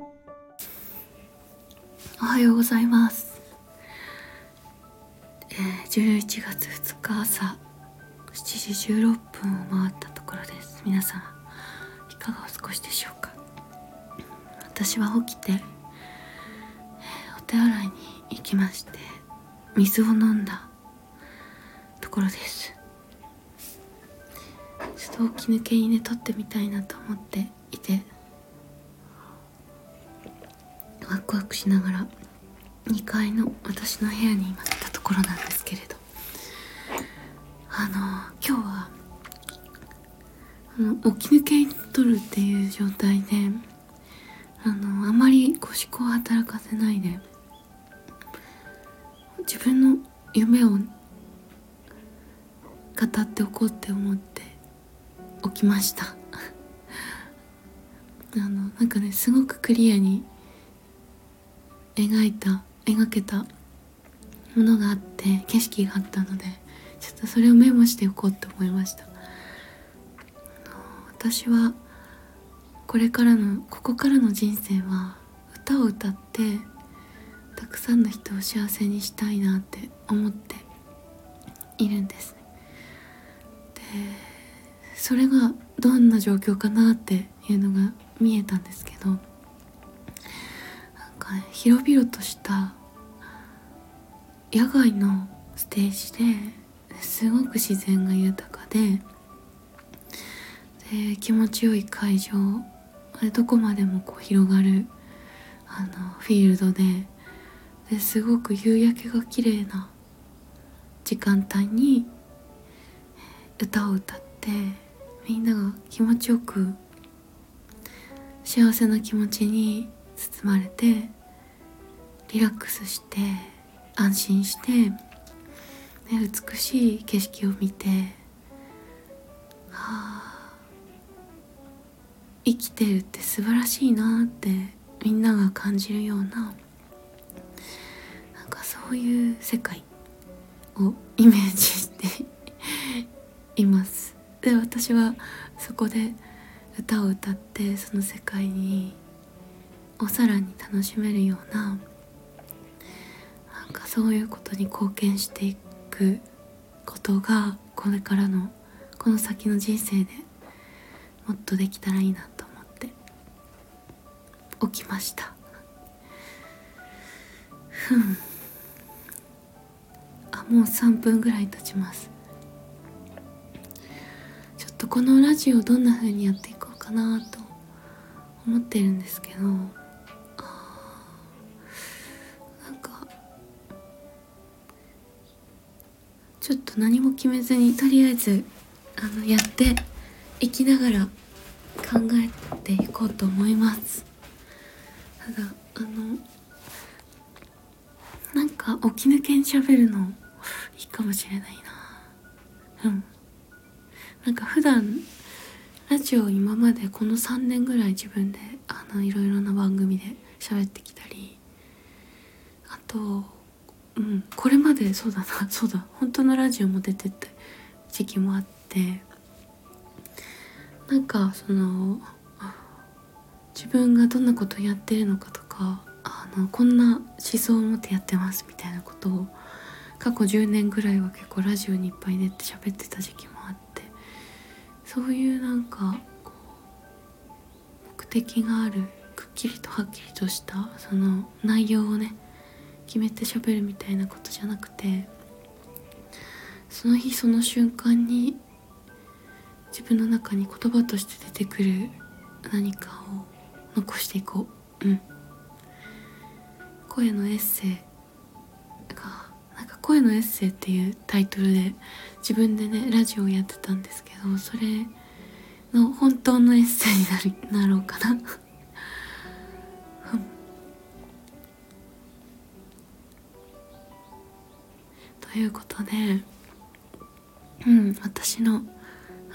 おはようございます。えー、11月2日朝7時16分を回ったところです。皆さんいかがお過ごしでしょうか？私は起きて、えー、お手洗いに行きまして水を飲んだところです。ちょっと起き抜けにね撮ってみたいなと思っていてワクワクしながら2階の私の部屋に今来たところなんですけれどあの今日はあの起き抜けに撮るっていう状態であのあまりこう思考を働かせないで自分の夢を語っておこうって思って起きました。あのなんかねすごくクリアに描いた描けたものがあって景色があったのでちょっとそれをメモしておこうと思いました。私はこれからのここからの人生は歌を歌ってたくさんの人を幸せにしたいなって思っているんです。でそれがどんな状況かなっていうのが見えたんですけど広々とした野外のステージですごく自然が豊かでで気持ちよい会場どこまでもこう広がるあのフィールドでですごく夕焼けが綺麗な時間帯に歌を歌ってみんなが気持ちよく幸せな気持ちに包まれてリラックスして安心して、ね、美しい景色を見て、はあ、生きてるって素晴らしいなってみんなが感じるようななんかそういう世界をイメージしています。で私はそこで歌を歌ってその世界におさらに楽しめるようなそういうことに貢献していくことがこれからのこの先の人生でもっとできたらいいなと思って起きました。ふん。あもう3分ぐらい経ちます。ちょっとこのラジオどんな風にやっていこうかなと思ってるんですけど。ちょっと何も決めずにとりあえずあのやっていきながら考えていこうと思います。ただあのなんか起き抜けにしゃべるのいいかもしれないな。うん。なんか普段ラジオ今までこの3年ぐらい自分であのいろいろな番組で喋ってきたりあとうんこれまでそうだな そうだ本当のラジオも出てた時期もあってなんかその自分がどんなことやってるのかとかあのこんな思想を持ってやってますみたいなことを過去10年ぐらいは結構ラジオにいっぱい出て喋ってた時期もあってそういうなんかこう目的があるくっきりとはっきりとしたその内容をね決めて喋るみたいなことじゃなくてその日その瞬間に自分の中に言葉として出てくる何かを残していこう。うん。声のエッセイがなんか声のエッセイっていうタイトルで自分でねラジオをやってたんですけどそれの本当のエッセイになるなろうかな。ということでうん私の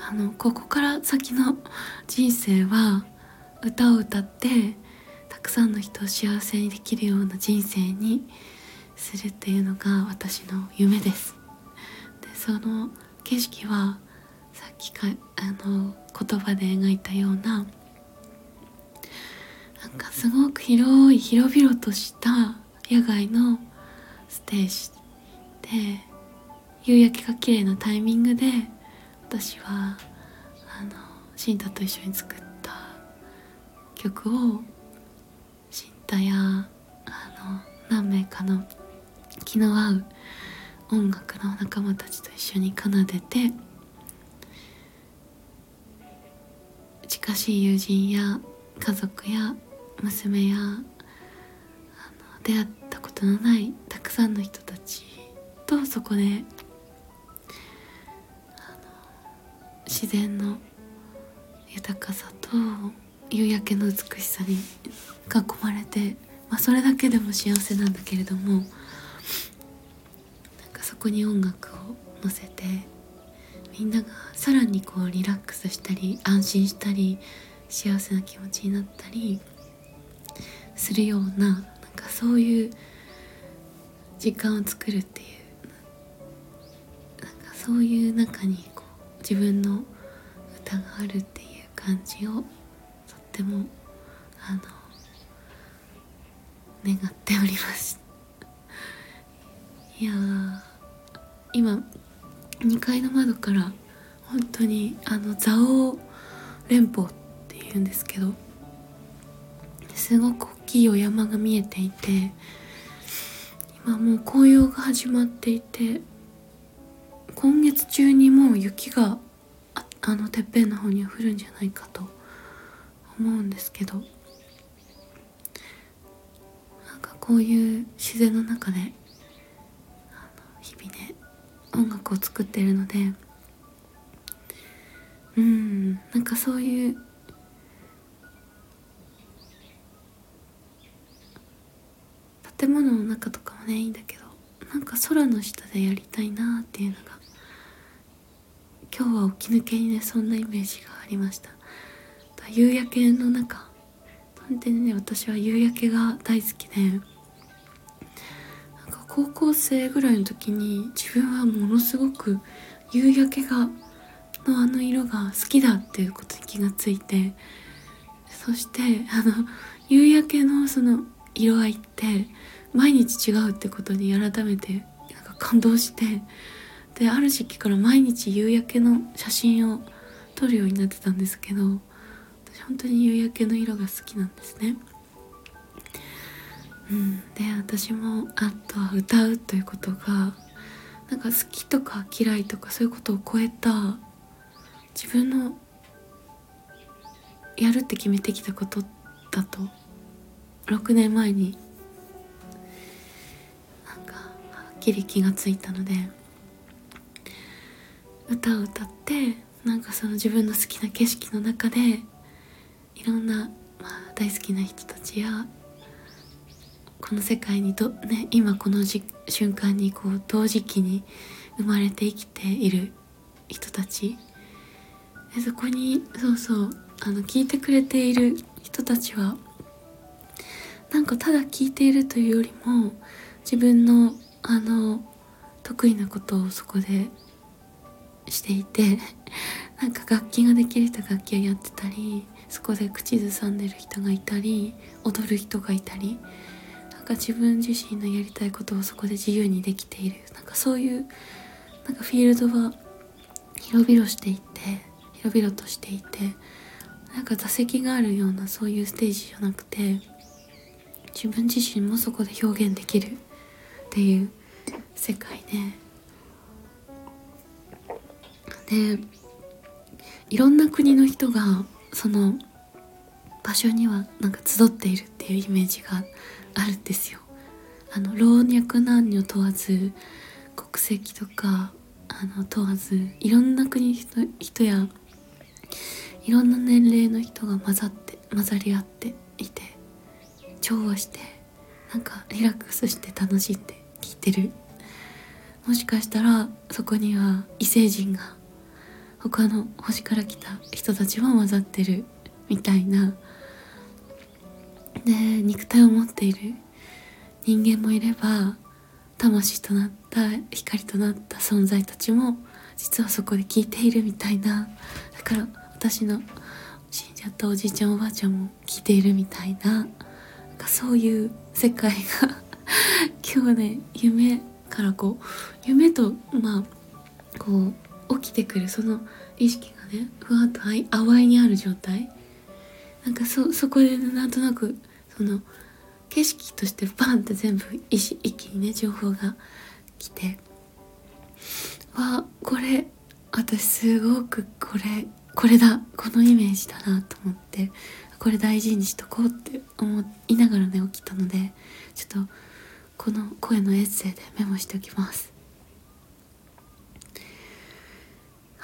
あのここから先の人生は歌を歌ってたくさんの人を幸せにできるような人生にするっていうのが私の夢です。でその景色はさっきかあの言葉で描いたようななんかすごく広い広々とした野外のステージで夕焼けが綺麗なタイミングで私はあのシンタと一緒に作った曲をシンタやあの何名かの気の合う音楽の仲間たちと一緒に奏でて近しい友人や家族や娘やあの出会ったことのないたくさんの人たちとそこで自然の豊かさと夕焼けの美しさに囲まれて、まあ、それだけでも幸せなんだけれどもなんかそこに音楽を乗せてみんながさらにこうリラックスしたり安心したり幸せな気持ちになったりするようななんかそういう時間を作るっていうそういう中にこう自分の歌があるっていう感じをとってもあの願っております。いや今2階の窓から本当にあの蔵王連峰っていうんですけどすごく大きいお山が見えていて今もう紅葉が始まっていて今月中にもう雪があのてっぺんの方には降るんじゃないかと思うんですけどなんかこういう自然の中で日々ね音楽を作ってるのでうんなんかそういう建物の中とかもねいいんだけどなんか空の下でやりたいなっていうのが今日は起き抜けにねそんなイメージがありました。夕焼けの中。本当にね私は夕焼けが大好きで。なんか高校生ぐらいの時に自分はものすごく夕焼けがのあの色が好きだっていうことに気がついて。そしてあの夕焼けのその色合いって毎日違うってことに改めてなんか感動して。である時期から毎日夕焼けの写真を撮るようになってたんですけど私本当に夕焼けの色が好きなんですね。うん、で私もあとは歌うということがなんか好きとか嫌いとかそういうことを超えた自分のやるって決めてきたことだと6年前になんかはっきり気がついたので歌を歌ってなんかその自分の好きな景色の中でいろんな、まあ、大好きな人たちやこの世界にと、ね、今このじ瞬間にこう同時期に生まれて生きている人たち。でそこにそうそうあの聞いてくれている人たちはなんかただ聞いているというよりも自分のあの得意なことをそこでしていて なんか楽器ができる人楽器をやってたりそこで口ずさんでる人がいたり踊る人がいたりなんか自分自身のやりたいことをそこで自由にできているなんかそういうなんかフィールドは広々していて広々としていてなんか座席があるようなそういうステージじゃなくて自分自身もそこで表現できるっていう世界ねでいろんな国の人がその場所にはなんか集っているっていうイメージがあるんですよ。あの老若男女問わず国籍とかあの問わずいろんな国の人やいろんな年齢の人が混ざって混ざり合っていて調和してなんかリラックスして楽しんで聴いてるもしかしたらそこには異星人が他の星から来た人たちも混ざってるみたいな。で肉体を持っている人間もいれば魂となった光となった存在たちも実はそこで聞いているみたいな。だから私の信者やったおじいちゃんおばあちゃんも聞いているみたいな。なんかそういう世界が今日ね夢からこう夢とまあこう起きてくるその意識がねふわっと淡いにある状態。なんかそそこで、なんとなくその景色としてバンって全部一気にね情報が来て。わこれ私すごくこれこれだ。このイメージだなと思ってこれ大事にしとこうって思いながらね起きたのでちょっとこの声のエッセイでメモしておきます。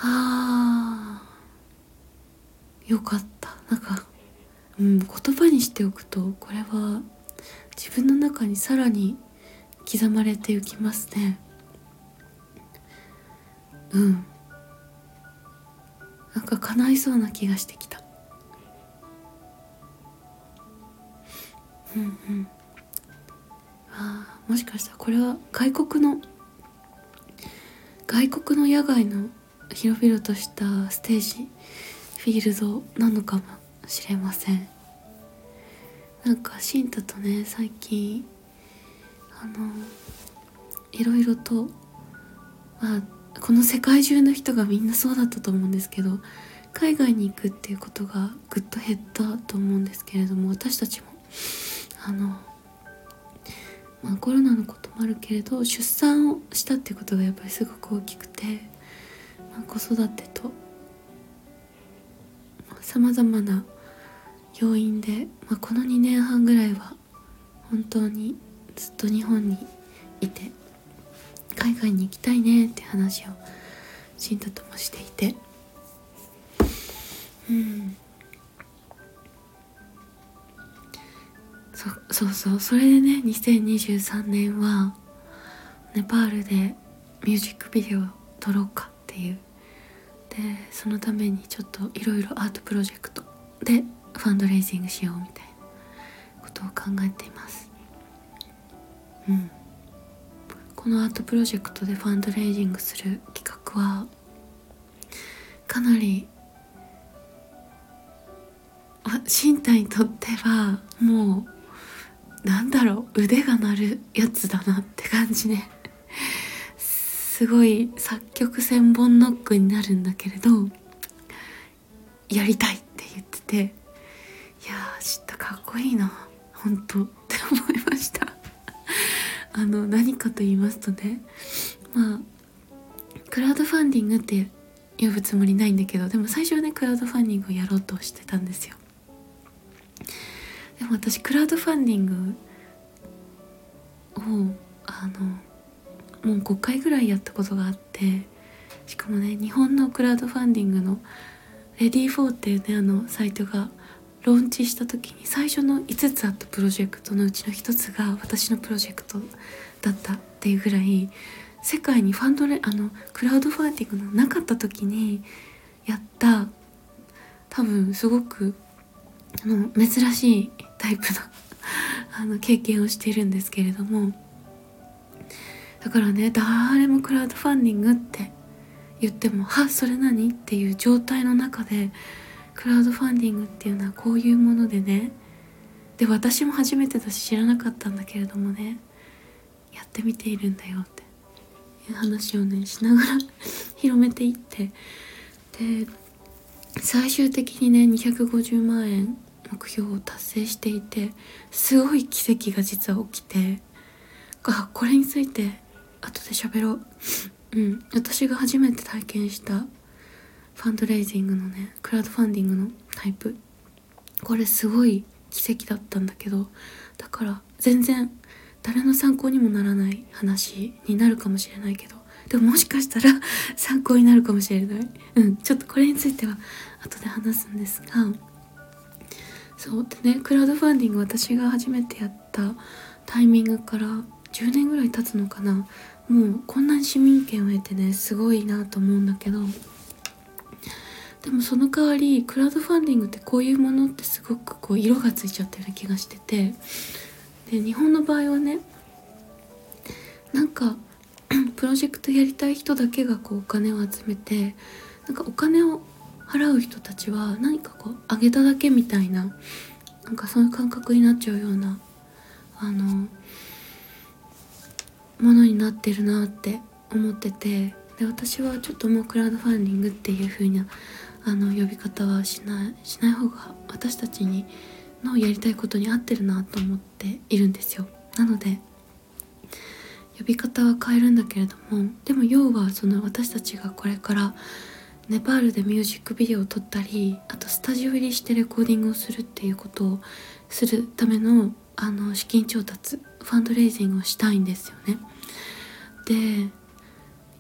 あー。よかった。なんかうん言葉にしておくとこれは自分の中にさらに刻まれていきますね。うん。なんか叶いそうな気がしてきた。うんうん。あもしかしたらこれは外国の外国の野外の広々としたステージフィールドなのかもしれません。なんかシンタとね最近あのいろいろとまあこの世界中の人がみんなそうだったと思うんですけど海外に行くっていうことがぐっと減ったと思うんですけれども私たちもあの、まあ、コロナのこともあるけれど出産をしたっていうことがやっぱりすごく大きくて、まあ、子育てとさまざ、まな要因で、まあ、この2年半ぐらいは本当にずっと日本にいて海外に行きたいねって話をシンタともしていて。うん。そそうそう。それでね2023年はネパールでミュージックビデオを撮ろうか。っていう。でそのためにちょっといろいろアートプロジェクトでファンドレイジングしようみたいなことを考えています。うん。このアートプロジェクトでファンドレイジングする企画はかなり身体にとってはもうなんだろう腕が鳴るやつだなって感じね。すごい作曲千本ノックになるんだけれどやりたいって言ってていやー知ったかっこいいな本当って思いました。あの何かと言いますとねまあクラウドファンディングって呼ぶつもりないんだけどでも最初はねクラウドファンディングをやろうとしてたんですよ。でも私クラウドファンディングをあのもう5回ぐらいやったことがあってしかもね日本のクラウドファンディングのレディー4っていうねあのサイトがローンチした時に最初の5つあったプロジェクトのうちの1つが私のプロジェクトだったっていうぐらい世界にファンドレあのクラウドファンディングのなかった時にやった多分すごくあの珍しいタイプのあの経験をしているんですけれどもだからね誰もクラウドファンディングって言っても「はそれ何?」っていう状態の中でクラウドファンディングっていうのはこういうものでねで私も初めてだし知らなかったんだけれどもねやってみているんだよっていう話をねしながら 広めていってで最終的にね250万円目標を達成していてすごい奇跡が実は起きてあこれについて後で喋ろう。うん。私が初めて体験したファンドレイジングのねクラウドファンディングのタイプ。これすごい奇跡だったんだけどだから全然誰の参考にもならない話になるかもしれないけどでももしかしたら 参考になるかもしれない。うん。ちょっとこれについては後で話すんですがそう。でねクラウドファンディング私が初めてやったタイミングから10年ぐらい経つのかな。もうこんなに市民権を得てねすごいなと思うんだけどでもその代わりクラウドファンディングってこういうものってすごくこう色がついちゃったような気がしててで日本の場合はねなんか プロジェクトやりたい人だけがこうお金を集めてなんかお金を払う人たちは何かこうあげただけみたいななんかそういう感覚になっちゃうようなあのものになってるなって思っててで私はちょっともうクラウドファンディングっていう風なあの呼び方はしないしない方が私たちにのやりたいことに合ってるなと思っているんですよ。なので呼び方は変えるんだけれどもでも要はその私たちがこれからネパールでミュージックビデオを撮ったりあとスタジオ入りしてレコーディングをするっていうことをするためのあの資金調達ファンドレイジングをしたいんですよね。で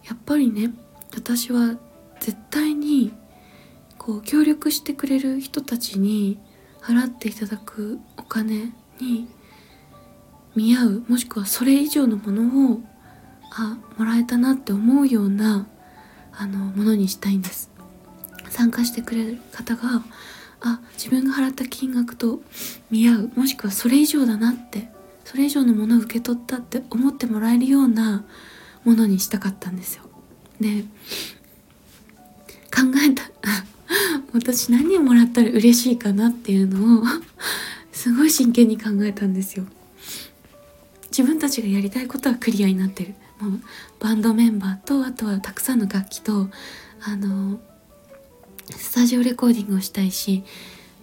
やっぱりね私は絶対にこう協力してくれる人たちに払っていただくお金に見合うもしくはそれ以上のものをあもらえたなって思うようなあのものにしたいんです。参加してくれる方があ自分が払った金額と見合うもしくはそれ以上だなってそれ以上のものを受け取ったって思ってもらえるようなものにしたかったんですよ。で考えた 私何をもらったら嬉しいかなっていうのを すごい真剣に考えたんですよ。自分たちがやりたいことはクリアになってる。もうバンドメンバーとあとはたくさんの楽器とあのスタジオレコーディングをしたいし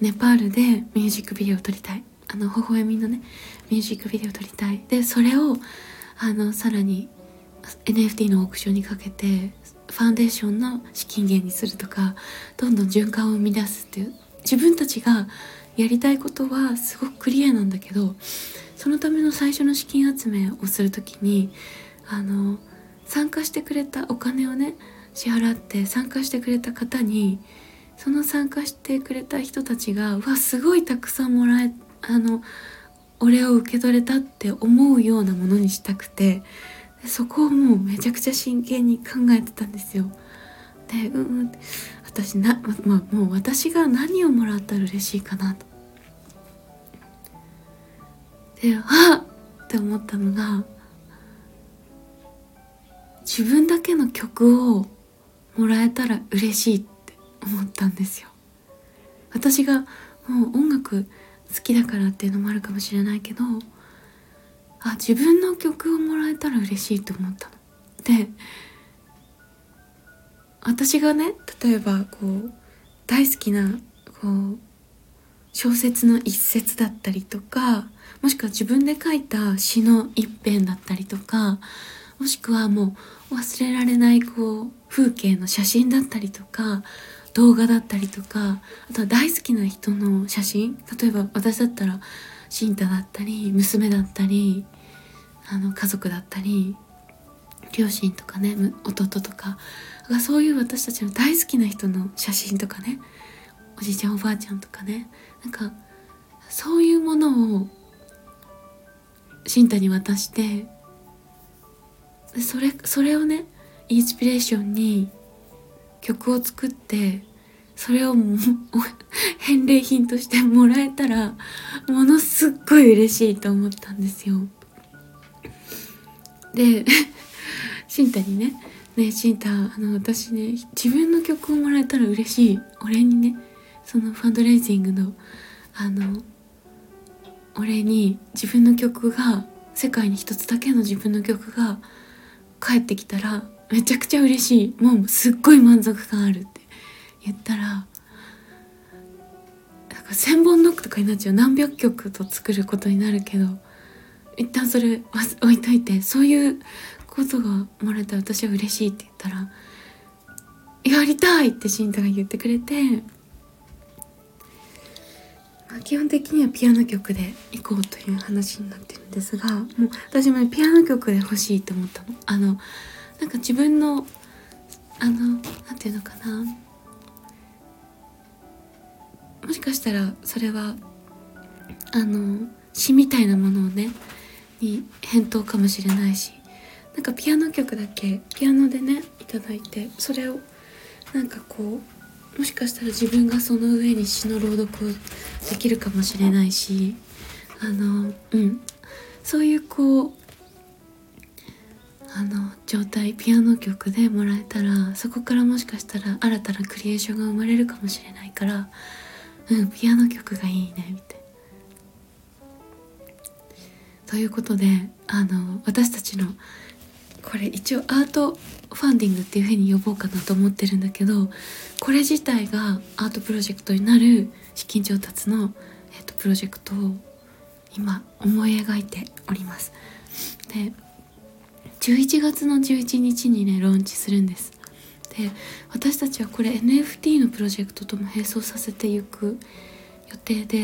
ネパールでミュージックビデオを撮りたい。あの微笑みのねミュージックビデオを撮りたい。でそれをあのさらに NFT のオークションにかけてファンデーションの資金源にするとかどんどん循環を生み出すっていう自分たちがやりたいことはすごくクリアなんだけどそのための最初の資金集めをする時にあの参加してくれたお金をね支払って参加してくれた方にその参加してくれた人たちがうわすごいたくさんもらえあのお礼を受け取れたって思うようなものにしたくてそこをもうめちゃくちゃ真剣に考えてたんですよ。でうんうん私な、まあ、もう私が何をもらったら嬉しいかなと。であっって思ったのが自分だけの曲をもらえたら嬉しいって思ったんですよ。私がもう音楽好きだからっていうのもあるかもしれないけどあ自分の曲をもらえたら嬉しいと思ったの。で私がね例えばこう大好きなこう小説の一節だったりとかもしくは自分で書いた詩の一編だったりとかもしくはもう忘れられないこう風景の写真だったりとか動画だったりとかあとは大好きな人の写真例えば私だったらシンタだったり娘だったりあの家族だったり両親とかね弟とかがそういう私たちの大好きな人の写真とかねおじいちゃんおばあちゃんとかねなんかそういうものをシンタに渡してそれそれをねインスピレーションに曲を作ってそれを 返礼品としてもらえたらものすっごい嬉しいと思ったんですよ。で シンタにね「ねえシンタあの私ね自分の曲をもらえたら嬉しい。俺にねそのファンドレイジングのあのお礼に自分の曲が世界に一つだけの自分の曲が帰ってきたらめちゃくちゃ嬉しい。もうすっごい満足感あるって。言ったらなんか1,000本ノックとかになっちゃう。何百曲と作ることになるけど一旦それ置いといてそういうことがもらえたら私は嬉しいって言ったら「やりたい!」って慎太が言ってくれてまあ、基本的にはピアノ曲で行こうという話になってるんですがもう私もピアノ曲で欲しいと思ったの。あのなんか自分のあのなんていうのかなもしかしたらそれはあの詩みたいなものをねに返答かもしれないしなんかピアノ曲だけピアノでねいただいてそれをなんかこうもしかしたら自分がその上に詩の朗読をできるかもしれないしあのうんそういうこうあの状態ピアノ曲でもらえたらそこからもしかしたら新たなクリエーションが生まれるかもしれないからうんピアノ曲がいいねみたいな。ということであの私たちのこれ一応アートファンディングっていう風に呼ぼうかなと思ってるんだけどこれ自体がアートプロジェクトになる資金調達の、えっと、プロジェクトを今思い描いております。で11月の11日にねローンチするんですで私たちはこれ NFT のプロジェクトとも並走させていく予定で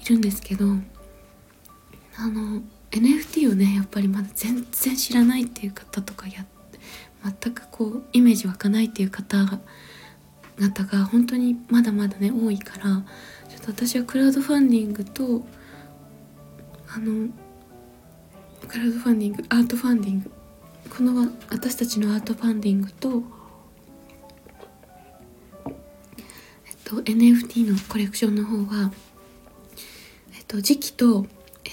いるんですけどあの NFT をねやっぱりまだ全然知らないっていう方とかや全くこうイメージ湧かないっていう方々が本当にまだまだね多いからちょっと私はクラウドファンディングとあのクラウドファンディングアートファンディングこの私たちのアートファンディングと、えっと、NFT のコレクションの方は、えっと、時期と、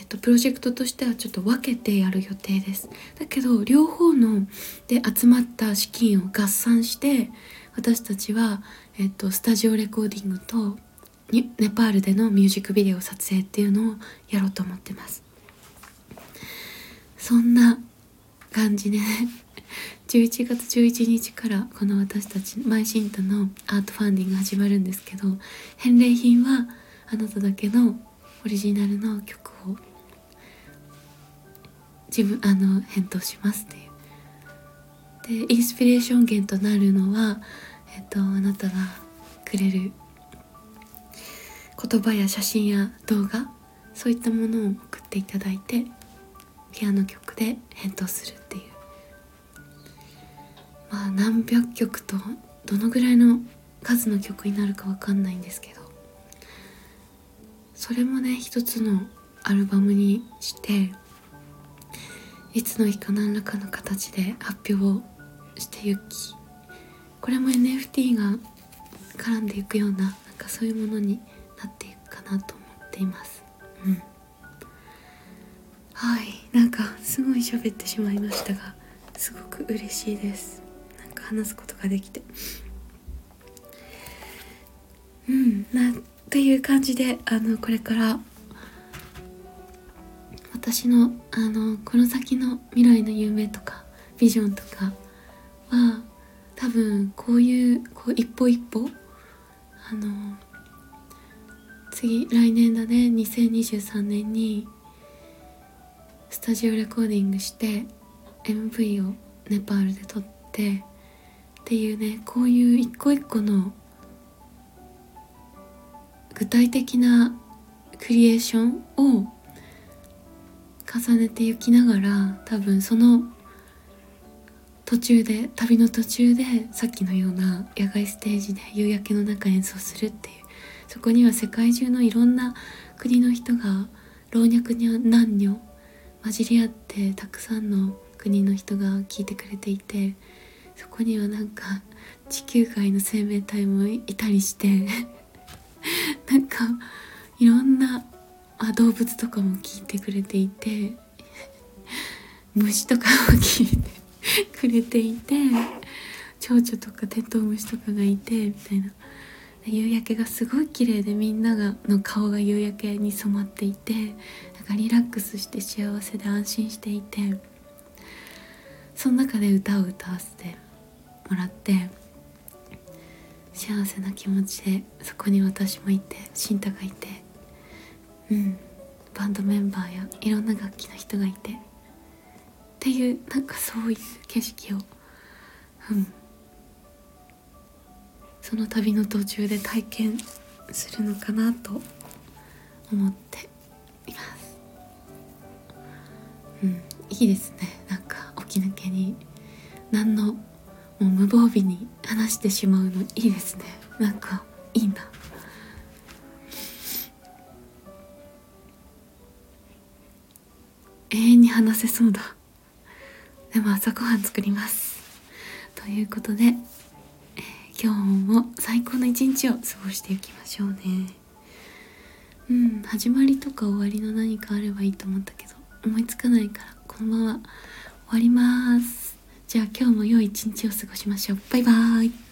と、プロジェクトとしてはちょっと分けてやる予定です。だけど両方ので集まった資金を合算して私たちは、えっと、スタジオレコーディングとネパールでのミュージックビデオ撮影っていうのをやろうと思ってます。そんな感じで、ね、11月11日からこの私たちマイシンタのアートファンディング始まるんですけど返礼品はあなただけのオリジナルの曲を自分あの返答しますっていう。でインスピレーション源となるのは、えっと、あなたがくれる言葉や写真や動画そういったものを送っていただいてピアノ曲で返答するっていう。まあ何百曲とどのぐらいの数の曲になるか分かんないんですけど。それもね一つのアルバムにしていつの日か何らかの形で発表をしてゆきこれも NFT が絡んでいくようななんかそういうものになっていくかなと思っています。うん。はい。なんかすごい喋ってしまいましたがすごく嬉しいです。なんか話すことができて。うん。なっていう感じであのこれから私のあのこの先の未来の夢とかビジョンとかは多分こういうこう一歩一歩あの次来年だね2023年にスタジオレコーディングして MV をネパールで撮ってっていうねこういう一個一個の具体的なクリエーションを重ねていきながら多分その途中で旅の途中でさっきのような野外ステージで夕焼けの中演奏するっていうそこには世界中のいろんな国の人が老若男女混じり合ってたくさんの国の人が聞いてくれていてそこにはなんか地球外の生命体もいたりして なんかいろんなあ動物とかも聞いてくれていて 虫とかも聞いてくれていて蝶々とかテントウムシとかがいてみたいな。夕焼けがすごい綺麗でみんながの顔が夕焼けに染まっていてなんかリラックスして幸せで安心していてその中で歌を歌わせてもらって幸せな気持ちでそこに私もいて慎太がいてうん。バンドメンバーやいろんな楽器の人がいて。っていうなんかそういう景色を。うん。その旅の途中で体験するのかなと思っています。うん。いいですね。なんか起き抜けに何のもう無防備に話してしまうのいいですね。なんかいいな。永遠に話せそうだ。でも朝ごはん作ります。ということで今日も最高の一日を過ごしていきましょうね。うん始まりとか終わりの何かあればいいと思ったけど思いつかないからこのまま終わります。じゃあ今日も良い一日を過ごしましょう。バイバーイ。